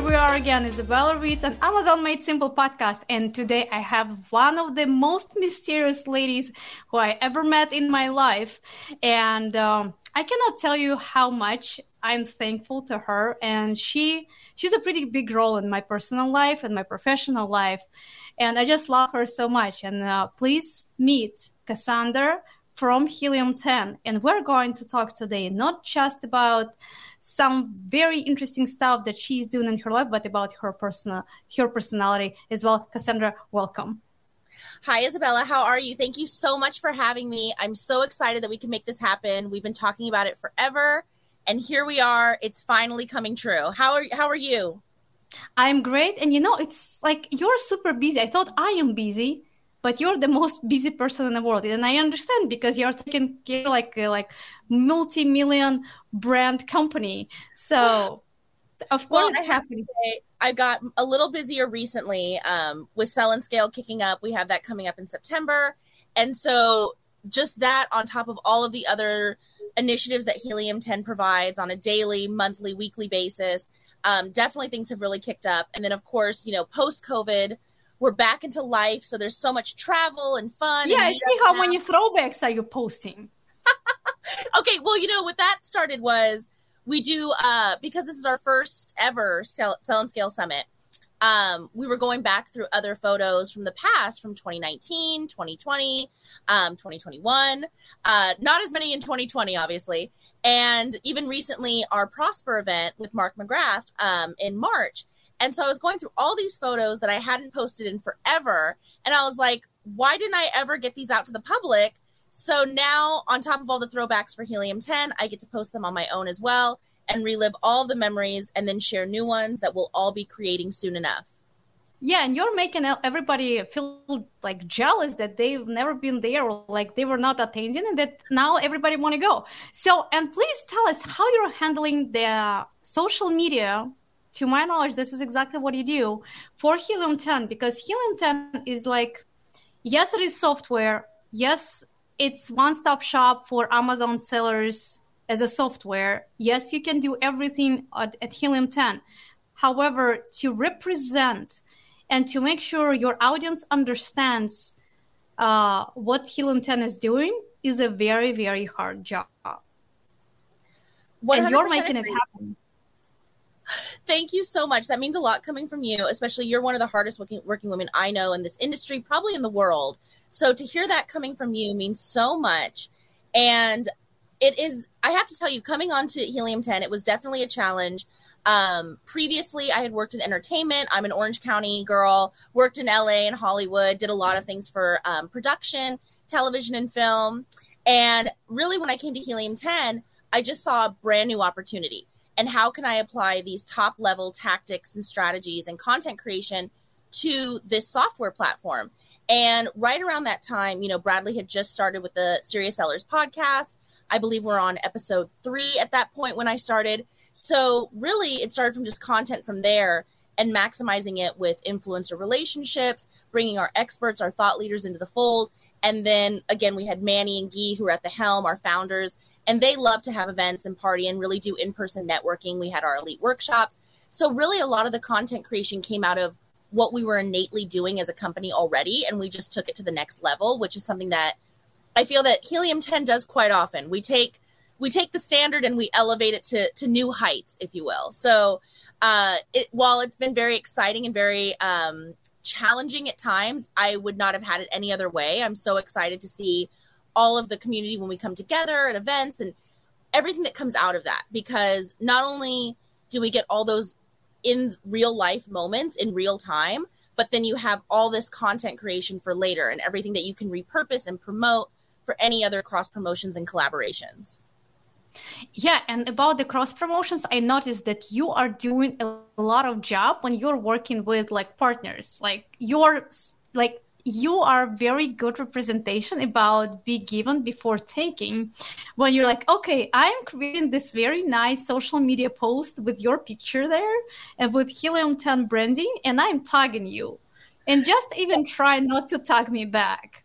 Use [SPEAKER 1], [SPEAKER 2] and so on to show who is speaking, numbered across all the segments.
[SPEAKER 1] Here we are again, Izabella Ritz an Amazon Made Simple podcast. And today I have one of the most mysterious ladies who I ever met in my life. And um, I cannot tell you how much I'm thankful to her. And she she's a pretty big role in my personal life and my professional life. And I just love her so much. And uh, please meet Cassandra from Helium 10. And we're going to talk today not just about some very interesting stuff that she's doing in her life, but about her personal her personality as well. Cassandra, welcome.
[SPEAKER 2] Hi, Izabella. How are you? Thank you so much for having me. I'm so excited that we can make this happen. We've been talking about it forever, and here we are. It's finally coming true. How are How are you?
[SPEAKER 1] I'm great, and you know, it's like you're super busy. I thought I am busy, but you're the most busy person in the world. And i understand because you're taking care like uh, like multi-million brand company. So of course. Well,
[SPEAKER 2] I, have say, I got a little busier recently um, with sell and scale kicking up. We have that coming up in september. And so just that on top of all of the other initiatives that helium 10 provides on a daily monthly weekly basis um, definitely things have really kicked up. And then of course you know post covid we're back into life. So there's so much travel and fun.
[SPEAKER 1] Yeah,
[SPEAKER 2] and
[SPEAKER 1] I see how now. many throwbacks are you posting.
[SPEAKER 2] okay, well, you know what that started was we do uh because this is our first ever sell, sell and scale summit. Um, we were going back through other photos from the past from 2019, 2020, um, 2021. Uh, not as many in 2020, obviously. And even recently, our Prosper event with Mark McGrath um, in March and so I was going through all these photos that I hadn't posted in forever. And I was like, why didn't I ever get these out to the public? So now, on top of all the throwbacks for Helium 10, I get to post them on my own as well and relive all the memories and then share new ones that we'll all be creating soon enough.
[SPEAKER 1] Yeah, and you're making everybody feel like jealous that they've never been there or like they were not attending and that now everybody want to go. So, and please tell us how you're handling the social media to my knowledge, this is exactly what you do for Helium 10 because Helium 10 is like, yes, it is software. Yes, it's one stop shop for Amazon sellers as a software. Yes, you can do everything at, at Helium 10. However, to represent and to make sure your audience understands uh, what Helium 10 is doing is a very, very hard job. And you're making it happen.
[SPEAKER 2] Thank you so much. That means a lot coming from you, especially you're one of the hardest working, working women I know in this industry, probably in the world. So to hear that coming from you means so much. And it is, I have to tell you, coming on to Helium 10, it was definitely a challenge. Um, previously, I had worked in entertainment. I'm an Orange County girl, worked in LA and Hollywood, did a lot of things for um, production, television, and film. And really, when I came to Helium 10, I just saw a brand new opportunity and how can I apply these top level tactics and strategies and content creation to this software platform? And right around that time, you know, Bradley had just started with the Serious Sellers podcast. I believe we're on episode three at that point when I started. So, really, it started from just content from there and maximizing it with influencer relationships, bringing our experts, our thought leaders into the fold. And then again, we had Manny and Guy who are at the helm, our founders, and they love to have events and party and really do in-person networking. We had our elite workshops. So really a lot of the content creation came out of what we were innately doing as a company already and we just took it to the next level which is something that i feel that helium 10 does quite often. We take we take the standard and we elevate it to to new heights if you will. So uh it while it's been very exciting and very um challenging at times i would not have had it any other way. I'm so excited to see all of the community when we come together at events and everything that comes out of that. Because not only do we get all those in real life moments in real time but then you have all this content creation for later and everything that you can repurpose and promote for any other cross promotions and collaborations.
[SPEAKER 1] Yeah and about the cross promotions i noticed that you are doing a lot of job when you're working with like partners. Like you're like you are very good representation about be given before taking. When you're like okay i'm creating this very nice social media post with your picture there and with helium 10 branding and i'm tagging you. And just even try not to tag me back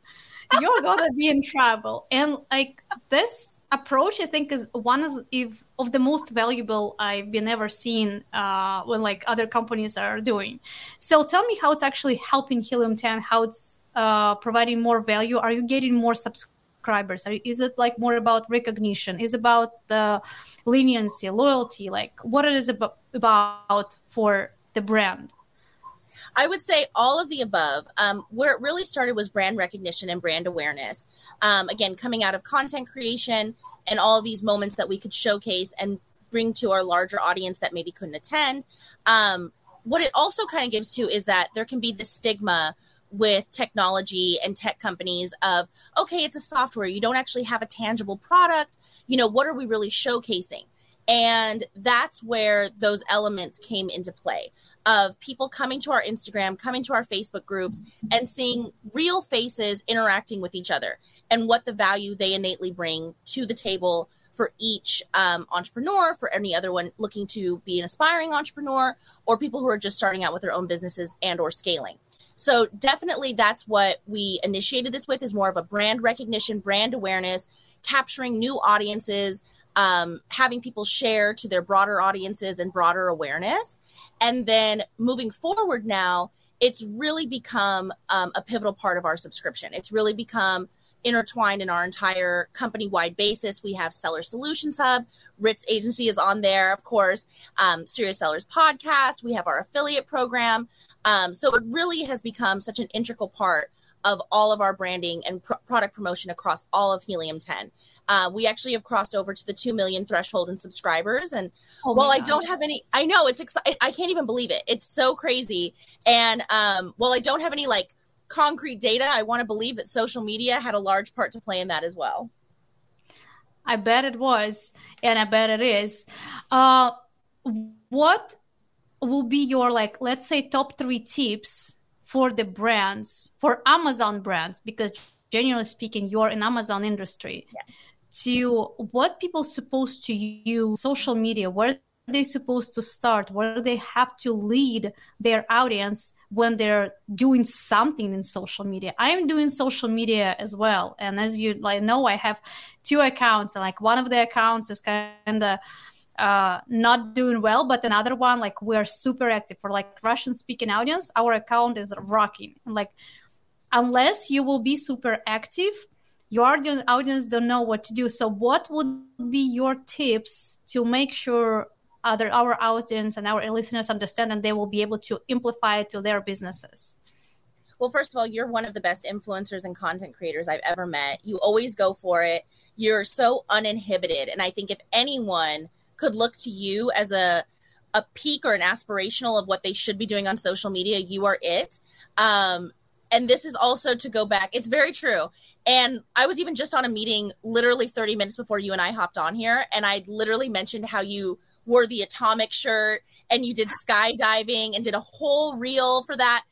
[SPEAKER 1] you're gonna be in trouble. And like this approach, I think, is one of if of the most valuable I've been ever seen uh, when like other companies are doing. So tell me how it's actually helping Helium 10, how it's uh, providing more value. Are you getting more subscribers? Is it like more about recognition? Is about the leniency, loyalty? Like what it is about for the brand?
[SPEAKER 2] I would say all of the above. Um, where it really started was brand recognition and brand awareness. Um, again, coming out of content creation and all these moments that we could showcase and bring to our larger audience that maybe couldn't attend. Um, what it also kind of gives to is that there can be the stigma with technology and tech companies of okay it's a software you don't actually have a tangible product you know what are we really showcasing and that's where those elements came into play of people coming to our Instagram, coming to our Facebook groups, and seeing real faces interacting with each other and what the value they innately bring to the table for each um, entrepreneur, for any other one looking to be an aspiring entrepreneur, or people who are just starting out with their own businesses and or scaling. So definitely that's what we initiated this with is more of a brand recognition, brand awareness, capturing new audiences, um, having people share to their broader audiences and broader awareness. And then moving forward now, it's really become um, a pivotal part of our subscription. It's really become intertwined in our entire company wide basis. We have Seller Solutions Hub. Ritz Agency is on there, of course. Um, Serious Sellers Podcast. We have our affiliate program. Um, so it really has become such an integral part of all of our branding and pr- product promotion across all of Helium 10. Uh, we actually have crossed over to the 2 million threshold in subscribers. And oh while I don't have any, I know it's exciting. I can't even believe it. It's so crazy. And um, while I don't have any like concrete data, I want to believe that social media had a large part to play in that as well.
[SPEAKER 1] I bet it was, and I bet it is. Uh, what will be your like, let's say, top three tips for the brands, for Amazon brands, because generally speaking, you're in Amazon industry. Yeah to what people supposed to use social media where they supposed to start? Where they have to lead their audience when they're doing something in social media? I'm doing social media as well. And as you like know i have two accounts and like one of the accounts is kind of uh, not doing well, but another one, like we're super active for like Russian speaking audience. Our account is rocking. Like, unless you will be super active, your audience, audience don't know what to do. So, what would be your tips to make sure other our audience and our listeners understand and they will be able to amplify it to their businesses?
[SPEAKER 2] Well, first of all, you're one of the best influencers and content creators I've ever met. You always go for it. You're so uninhibited, and I think if anyone could look to you as a a peak or an aspirational of what they should be doing on social media, you are it. Um, and this is also to go back. It's very true. And I was even just on a meeting literally 30 minutes before you and I hopped on here. And I literally mentioned how you wore the atomic shirt and you did skydiving and did a whole reel for that.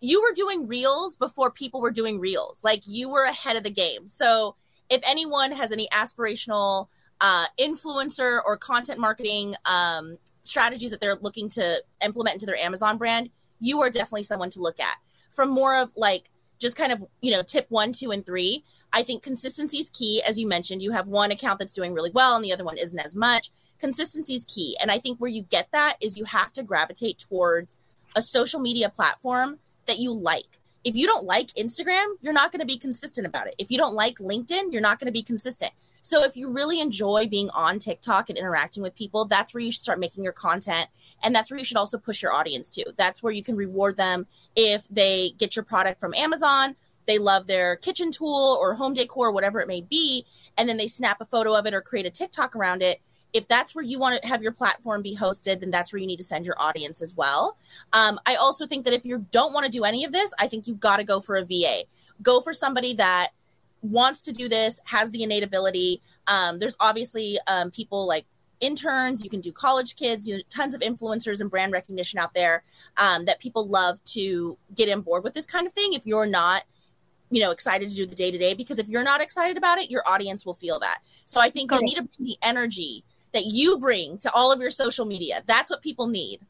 [SPEAKER 2] You were doing reels before people were doing reels. Like you were ahead of the game. So if anyone has any aspirational uh, influencer or content marketing um, strategies that they're looking to implement into their Amazon brand, you are definitely someone to look at. From more of like just kind of, you know, tip one, two, and three. I think consistency is key. As you mentioned, you have one account that's doing really well and the other one isn't as much. Consistency is key. And I think where you get that is you have to gravitate towards a social media platform that you like. If you don't like Instagram, you're not going to be consistent about it. If you don't like LinkedIn, you're not going to be consistent. So if you really enjoy being on TikTok and interacting with people, that's where you should start making your content. And that's where you should also push your audience to. That's where you can reward them if they get your product from Amazon, they love their kitchen tool or home decor, whatever it may be, and then they snap a photo of it or create a TikTok around it. If that's where you want to have your platform be hosted, then that's where you need to send your audience as well. Um, I also think that if you don't want to do any of this, I think you've got to go for a VA. Go for somebody that wants to do this, has the innate ability. Um, there's obviously um, people like interns, you can do college kids, you know, tons of influencers and brand recognition out there um, that people love to get on board with this kind of thing. If you're not, you know, excited to do the day to day, because if you're not excited about it, your audience will feel that. So I think you need to bring the energy that you bring to all of your social media. That's what people need.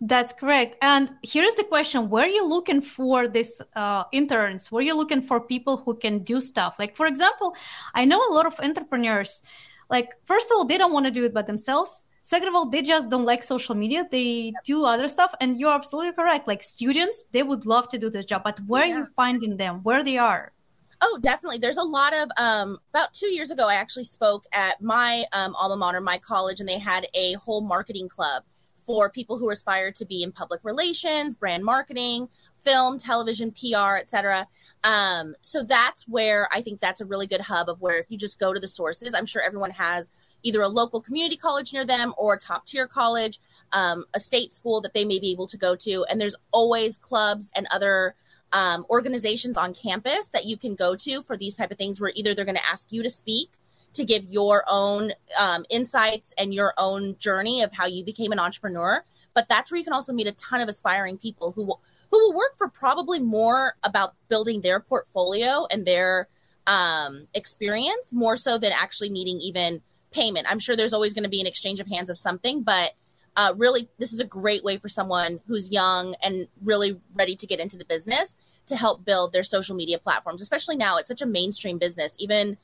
[SPEAKER 1] That's correct. And here's the question: Where are you looking for these uh, interns? Where are you looking for people who can do stuff? Like, for example, I know a lot of entrepreneurs. Like, first of all, they don't want to do it by themselves. Second of all, they just don't like social media. They do other stuff, and you're absolutely correct. Like students, they would love to do this job, but where yeah. are you finding them? Where they are?
[SPEAKER 2] Oh, definitely. There's a lot of um, about two years ago, I actually spoke at my um, alma mater, my college, and they had a whole marketing club for people who aspire to be in public relations, brand marketing, film, television, PR, etc. Um, so that's where I think that's a really good hub of where if you just go to the sources, I'm sure everyone has either a local community college near them or a top tier college, um, a state school that they may be able to go to. And there's always clubs and other um, organizations on campus that you can go to for these type of things where either they're going to ask you to speak to give your own um, insights and your own journey of how you became an entrepreneur. But that's where you can also meet a ton of aspiring people who will who will work for probably more about building their portfolio and their um, experience more so than actually needing even payment. I'm sure there's always going to be an exchange of hands of something, but uh, really, this is a great way for someone who's young and really ready to get into the business to help build their social media platforms, especially now. It's such a mainstream business. Even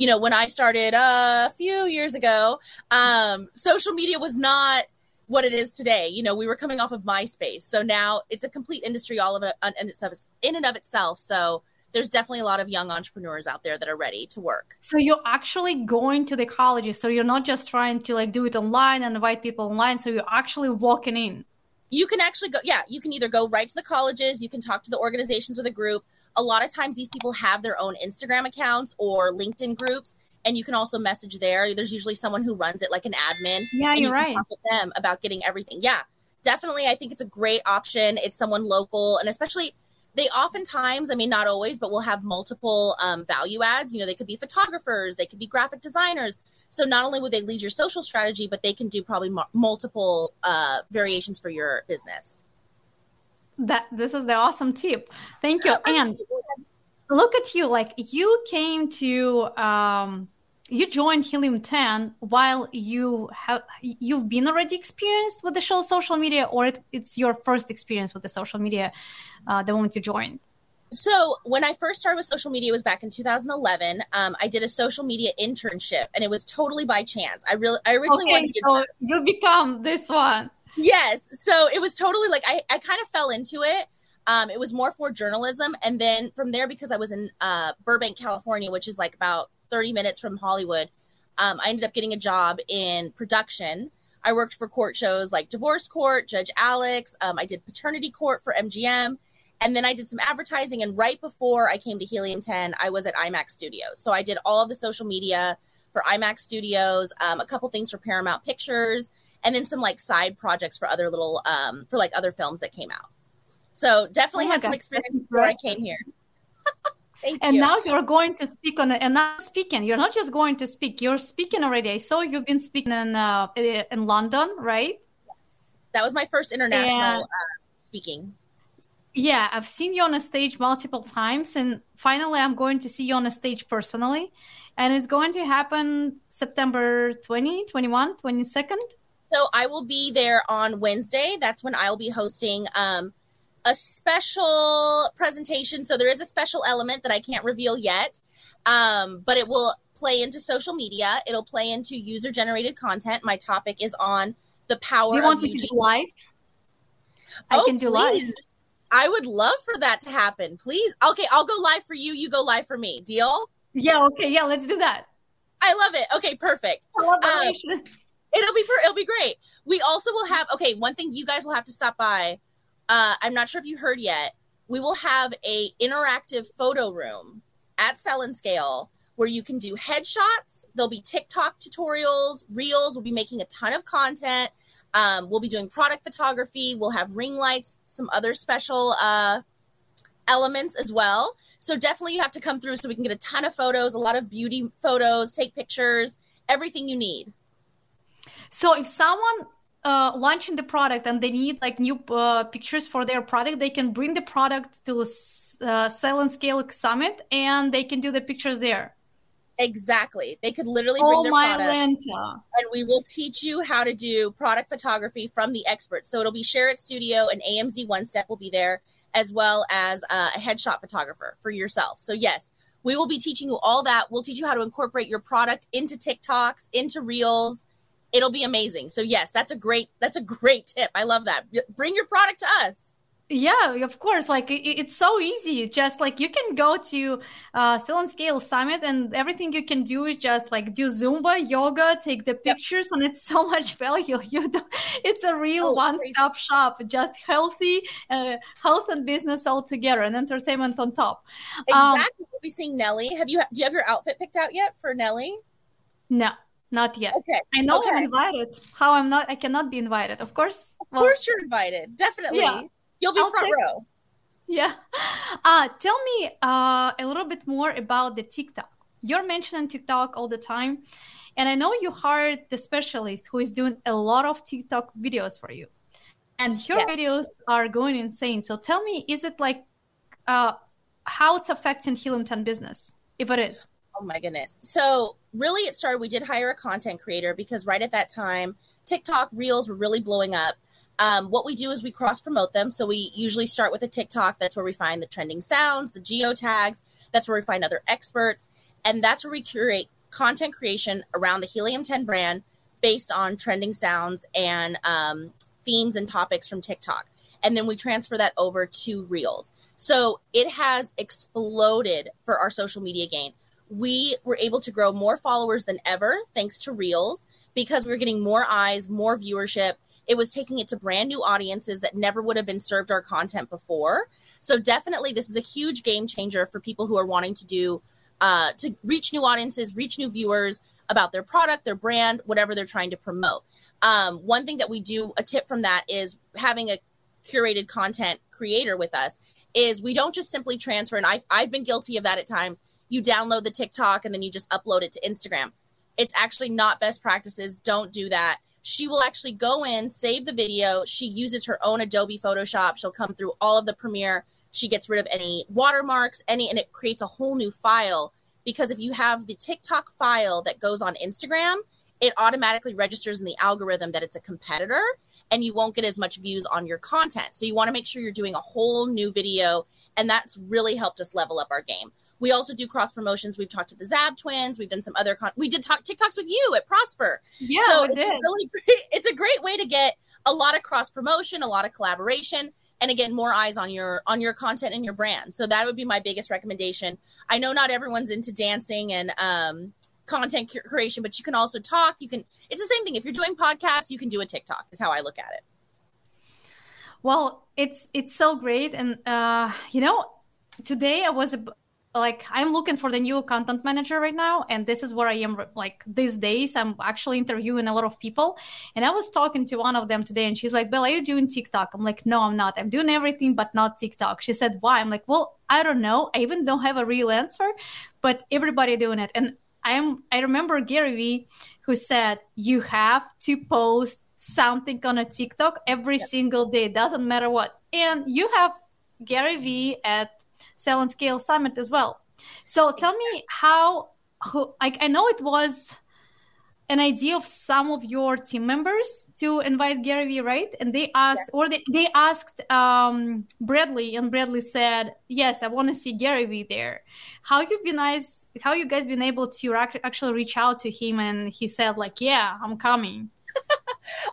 [SPEAKER 2] you know, when I started uh, a few years ago, um, social media was not what it is today. You know, we were coming off of MySpace, so now it's a complete industry all of it in and of itself. So there's definitely a lot of young entrepreneurs out there that are ready to work.
[SPEAKER 1] So you're actually going to the colleges. So you're not just trying to like do it online and invite people online. So you're actually walking in.
[SPEAKER 2] You can actually go. Yeah, you can either go right to the colleges. You can talk to the organizations or the group a lot of times these people have their own Instagram accounts or LinkedIn groups, and you can also message there. There's usually someone who runs it, like an admin.
[SPEAKER 1] Yeah, you're you right.
[SPEAKER 2] Talk with them about getting everything. Yeah, definitely. I think it's a great option. It's someone local, and especially they oftentimes, I mean, not always, but will have multiple um, value adds. You know, they could be photographers, they could be graphic designers. So not only would they lead your social strategy, but they can do probably m- multiple uh, variations for your business
[SPEAKER 1] that this is the awesome tip. Thank you. And look at you like you came to um you joined helium 10 while you have you've been already experienced with the show social media or it, it's your first experience with the social media uh, the moment you joined?
[SPEAKER 2] So when i first started with social media was back in 2011 um, i did a social media internship and it was totally by chance. I really i originally okay, wanted to
[SPEAKER 1] so you become this one
[SPEAKER 2] yes. So it was totally like I, I kind of fell into it. Um, it was more for journalism. And then from there, because I was in uh, Burbank, California, which is like about 30 minutes from Hollywood, um, I ended up getting a job in production. I worked for court shows like Divorce Court, Judge Alex. Um, I did Paternity Court for MGM. And then I did some advertising. And right before I came to Helium 10, I was at IMAX Studios. So I did all of the social media for IMAX Studios, um, a couple things for Paramount Pictures, and then some like side projects for other little um for like other films that came out. So definitely oh had God, some experience before I came here.
[SPEAKER 1] and you. now you're going to speak on it and not speaking you're not just going to speak you're speaking already. I saw you've been speaking in uh, in london right?
[SPEAKER 2] Yes. That was my first international uh, speaking.
[SPEAKER 1] Yeah i've seen you on a stage multiple times and finally i'm going to see you on a stage personally. And it's going to happen september 20 21 22nd
[SPEAKER 2] so I will be there on Wednesday. That's when I'll be hosting um, a special presentation. So there is a special element that I can't reveal yet, um, but it will play into social media. It'll play into user generated content. My topic is on the power.
[SPEAKER 1] Do you want me to do live?
[SPEAKER 2] I oh, can do please. live. I would love for that to happen. Please. Okay, I'll go live for you. You go live for me. Deal?
[SPEAKER 1] Yeah. Okay. Yeah. Let's do that.
[SPEAKER 2] I love it. Okay. Perfect. Um, It'll be it'll be great. We also will have okay. One thing you guys will have to stop by. Uh, I'm not sure if you heard yet. We will have a interactive photo room at Sell and Scale where you can do headshots. There'll be TikTok tutorials, reels. We'll be making a ton of content. Um, we'll be doing product photography. We'll have ring lights, some other special uh, elements as well. So definitely you have to come through so we can get a ton of photos, a lot of beauty photos, take pictures, everything you need.
[SPEAKER 1] So if someone uh, launching the product and they need like new uh, pictures for their product, they can bring the product to uh, Sell and Scale Summit and they can do the pictures there.
[SPEAKER 2] Exactly. They could literally bring
[SPEAKER 1] Oh
[SPEAKER 2] their
[SPEAKER 1] my
[SPEAKER 2] product
[SPEAKER 1] Lanta.
[SPEAKER 2] and we will teach you how to do product photography from the experts. So it'll be Share It Studio and AMZ One Step will be there, as well as uh, a headshot photographer for yourself. So yes, we will be teaching you all that. We'll teach you how to incorporate your product into TikToks, into Reels. It'll be amazing. So yes, that's a great that's a great tip. I love that. Bring your product to us.
[SPEAKER 1] Yeah, of course. Like it, it's so easy. Just like you can go to uh, and Scale Summit, and everything you can do is just like do Zumba, yoga, take the pictures, and it's so much value. You don't, it's a real
[SPEAKER 2] Oh,
[SPEAKER 1] one-stop shop. Just healthy, uh, health and business all together, and entertainment on top. Um,
[SPEAKER 2] Exactly. we'll be seeing Nelly. Have you do you have your outfit picked out yet for Nelly?
[SPEAKER 1] No, not yet.
[SPEAKER 2] Okay.
[SPEAKER 1] I know I'm invited. How I'm not? I cannot be invited. Of course.
[SPEAKER 2] Of course you're invited. Definitely.
[SPEAKER 1] Yeah.
[SPEAKER 2] You'll be
[SPEAKER 1] I'll
[SPEAKER 2] front
[SPEAKER 1] check-
[SPEAKER 2] row.
[SPEAKER 1] Yeah. Uh, tell me uh, a little bit more about the TikTok. You're mentioning TikTok all the time. And I know you hired the specialist who is doing a lot of TikTok videos for you. And your
[SPEAKER 2] Yes.
[SPEAKER 1] videos are going insane. So tell me, is it like uh, how it's affecting 10 business? If it is.
[SPEAKER 2] Oh my goodness. So really it started we did hire a content creator because right at that time TikTok reels were really blowing up. Um, what we do is we cross promote them. So we usually start with a TikTok. That's where we find the trending sounds, the geo tags. That's where we find other experts. And that's where we curate content creation around the Helium 10 brand based on trending sounds and um, themes and topics from TikTok. And then we transfer that over to Reels. So it has exploded for our social media game. We were able to grow more followers than ever thanks to Reels because we were getting more eyes, more viewership. It was taking it to brand new audiences that never would have been served our content before. So definitely, this is a huge game changer for people who are wanting to do uh, to reach new audiences, reach new viewers about their product, their brand, whatever they're trying to promote. Um, one thing that we do, a tip from that is having a curated content creator with us is we don't just simply transfer and I, i've been guilty of that at times you download the tiktok and then you just upload it to instagram. It's actually not best practices. Don't do that. She will actually go in save the video. She uses her own adobe photoshop. She'll come through all of the premiere. She gets rid of any watermarks any and it creates a whole new file. Because if you have the tiktok file that goes on instagram it automatically registers in the algorithm that it's a competitor and you won't get as much views on your content. So you want to make sure you're doing a whole new video, and that's really helped us level up our game. We also do cross promotions. We've talked to the Zab twins. We've done some other con- we did talk TikToks with you at Prosper.
[SPEAKER 1] Yeah,
[SPEAKER 2] so
[SPEAKER 1] we
[SPEAKER 2] it's a
[SPEAKER 1] did.
[SPEAKER 2] really great. It's a great way to get a lot of cross promotion, a lot of collaboration, and again, more eyes on your on your content and your brand. So that would be my biggest recommendation. I know not everyone's into dancing and um, content creation, but you can also talk. You can. It's the same thing. If you're doing podcasts, you can do a TikTok. Is how I look at it.
[SPEAKER 1] Well, it's it's so great, and uh, you know, today I was ab- like, I'm looking for the new content manager right now, and this is where I am. Like these days, I'm actually interviewing a lot of people, and I was talking to one of them today, and she's like, "Bill, are you doing TikTok?" I'm like, "No, I'm not. I'm doing everything but not TikTok." She said, "Why?" I'm like, "Well, I don't know. I even don't have a real answer, but everybody doing it." And I'm I remember Gary Vee who said, "You have to post." something on a TikTok every single day, doesn't matter what. And you have Gary Vee at Sell and Scale Summit as well. So tell me how, who, like, I know it was an idea of some of your team members to invite Gary Vee, right? And they asked, or they, they asked um, Bradley, and Bradley said, "Yes, I want to see Gary Vee there." How you've been nice? How you guys been able to rac- actually reach out to him? And he said, "Like, yeah, I'm coming."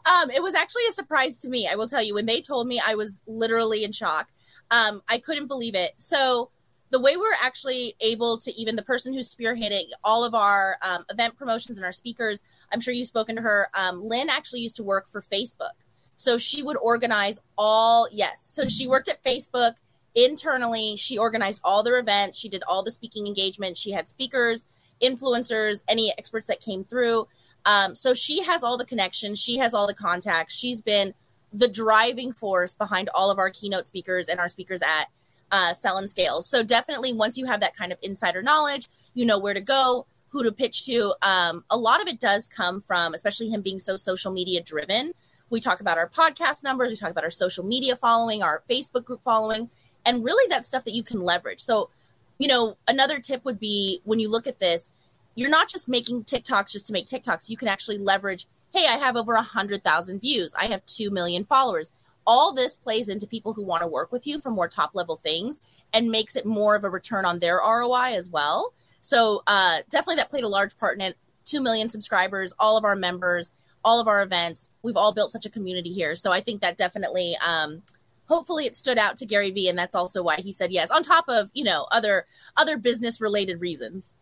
[SPEAKER 2] Um, it was actually a surprise to me. I will tell you when they told me, I was literally in shock. Um, I couldn't believe it. So the way we're actually able to even the person who's spearheading all of our um, event promotions and our speakers, I'm sure you've spoken to her. Um, Lynn actually used to work for Facebook, so she would organize all. Yes, so she worked at Facebook internally. She organized all their events. She did all the speaking engagements. She had speakers, influencers, any experts that came through. Um, so she has all the connections, she has all the contacts. She's been the driving force behind all of our keynote speakers and our speakers at uh, Sell and Scale. So definitely, once you have that kind of insider knowledge, you know where to go, who to pitch to. Um, a lot of it does come from, especially him being so social media driven. We talk about our podcast numbers, we talk about our social media following, our Facebook group following, and really that stuff that you can leverage. So, you know, another tip would be when you look at this, you're not just making TikToks just to make TikToks. You can actually leverage, hey, I have over a hundred thousand views. I have two million followers. All this plays into people who want to work with you for more top level things and makes it more of a return on their ROI as well. So uh, definitely that played a large part in it. Two million subscribers, all of our members, all of our events. We've all built such a community here. So I think that definitely um, hopefully it stood out to Gary Vee and that's also why he said yes on top of, you know, other other business related reasons.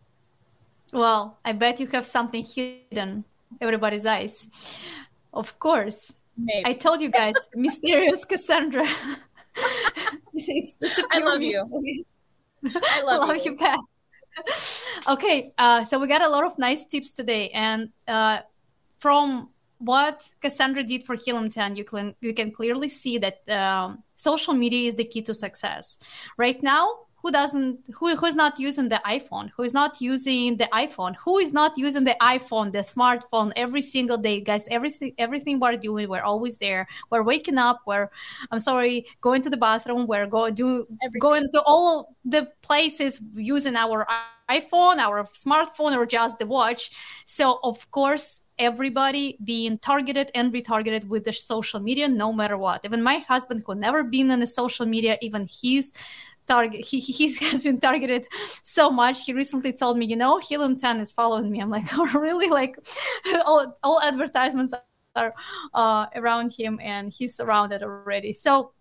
[SPEAKER 1] Well, I bet you have something hidden everybody's eyes. Of course. Maybe. I told you guys, mysterious Cassandra.
[SPEAKER 2] it's, it's I love you. I love, love you. you
[SPEAKER 1] okay, uh, so we got a lot of nice tips today, and uh, from what Cassandra did for 10, you can you can clearly see that um, social media is the key to success. Right now, who doesn't who who's not using the iphone who is not using the iphone who is not using the iphone the smartphone every single day? Guys everything everything we're doing we're always there. We're waking up we're i'm sorry going to the bathroom we're going do everything. going to all the places using our iphone our smartphone or just the watch. So of course everybody being targeted and retargeted with the social media no matter what. Even my husband who never been in the social media even he's target he, he has been targeted so much. He recently told me you know helium 10 is following me. I'm like oh really? Like all, all advertisements are uh, around him and he's surrounded already. So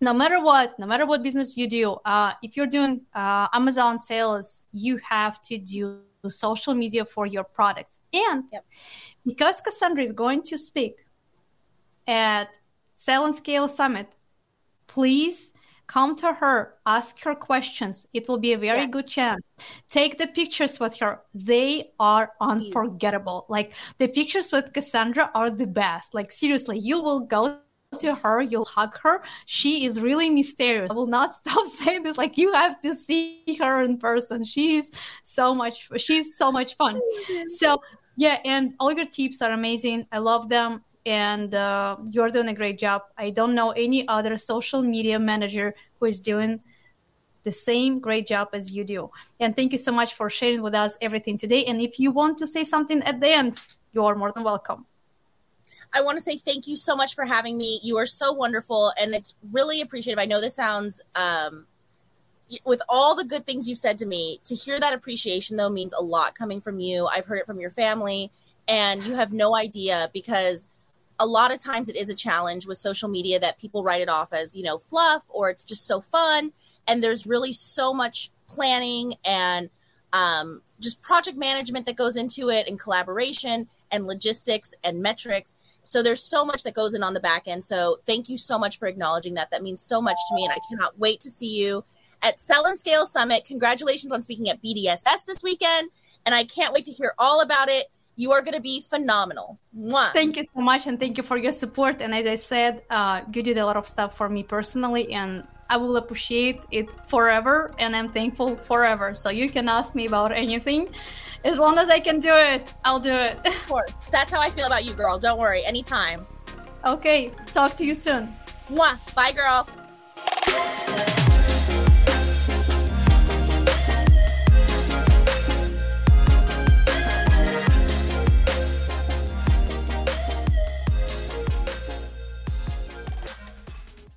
[SPEAKER 1] no matter what no matter what business you do uh, if you're doing uh, amazon sales you have to do social media for your products. And yep. because cassandra is going to speak at sell and scale summit please come to her ask her questions. It will be a very yes. good chance. Take the pictures with her. They are unforgettable. Please. like the pictures with cassandra are the best. Like seriously you will go to her you'll hug her. She is really mysterious. I will not stop saying this. Like you have to see her in person. She's so much she's so much fun. So yeah and all your tips are amazing. I love them and uh, you're doing a great job. I don't know any other social media manager who is doing the same great job as you do. And thank you so much for sharing with us everything today. And if you want to say something at the end, you are more than welcome.
[SPEAKER 2] I want to say thank you so much for having me. You are so wonderful, and it's really appreciative. I know this sounds, um, with all the good things you've said to me, to hear that appreciation though means a lot coming from you. I've heard it from your family, and you have no idea because a lot of times it is a challenge with social media that people write it off as, you know, fluff or it's just so fun. And there's really so much planning and um, just project management that goes into it and collaboration and logistics and metrics. So there's so much that goes in on the back end. So thank you so much for acknowledging that. That means so much to me. And I cannot wait to see you at Sell and Scale Summit. Congratulations on speaking at BDSS this weekend. And I can't wait to hear all about it you are going to be phenomenal. Mwah.
[SPEAKER 1] Thank you so much, and thank you for your support. And as I said, uh, you did a lot of stuff for me personally, and I will appreciate it forever, and I'm thankful forever. So you can ask me about anything. As long as I can do it, I'll do it.
[SPEAKER 2] Of course. That's how I feel about you, girl. Don't worry. Anytime.
[SPEAKER 1] Okay. Talk to you soon.
[SPEAKER 2] Mwah. Bye, girl.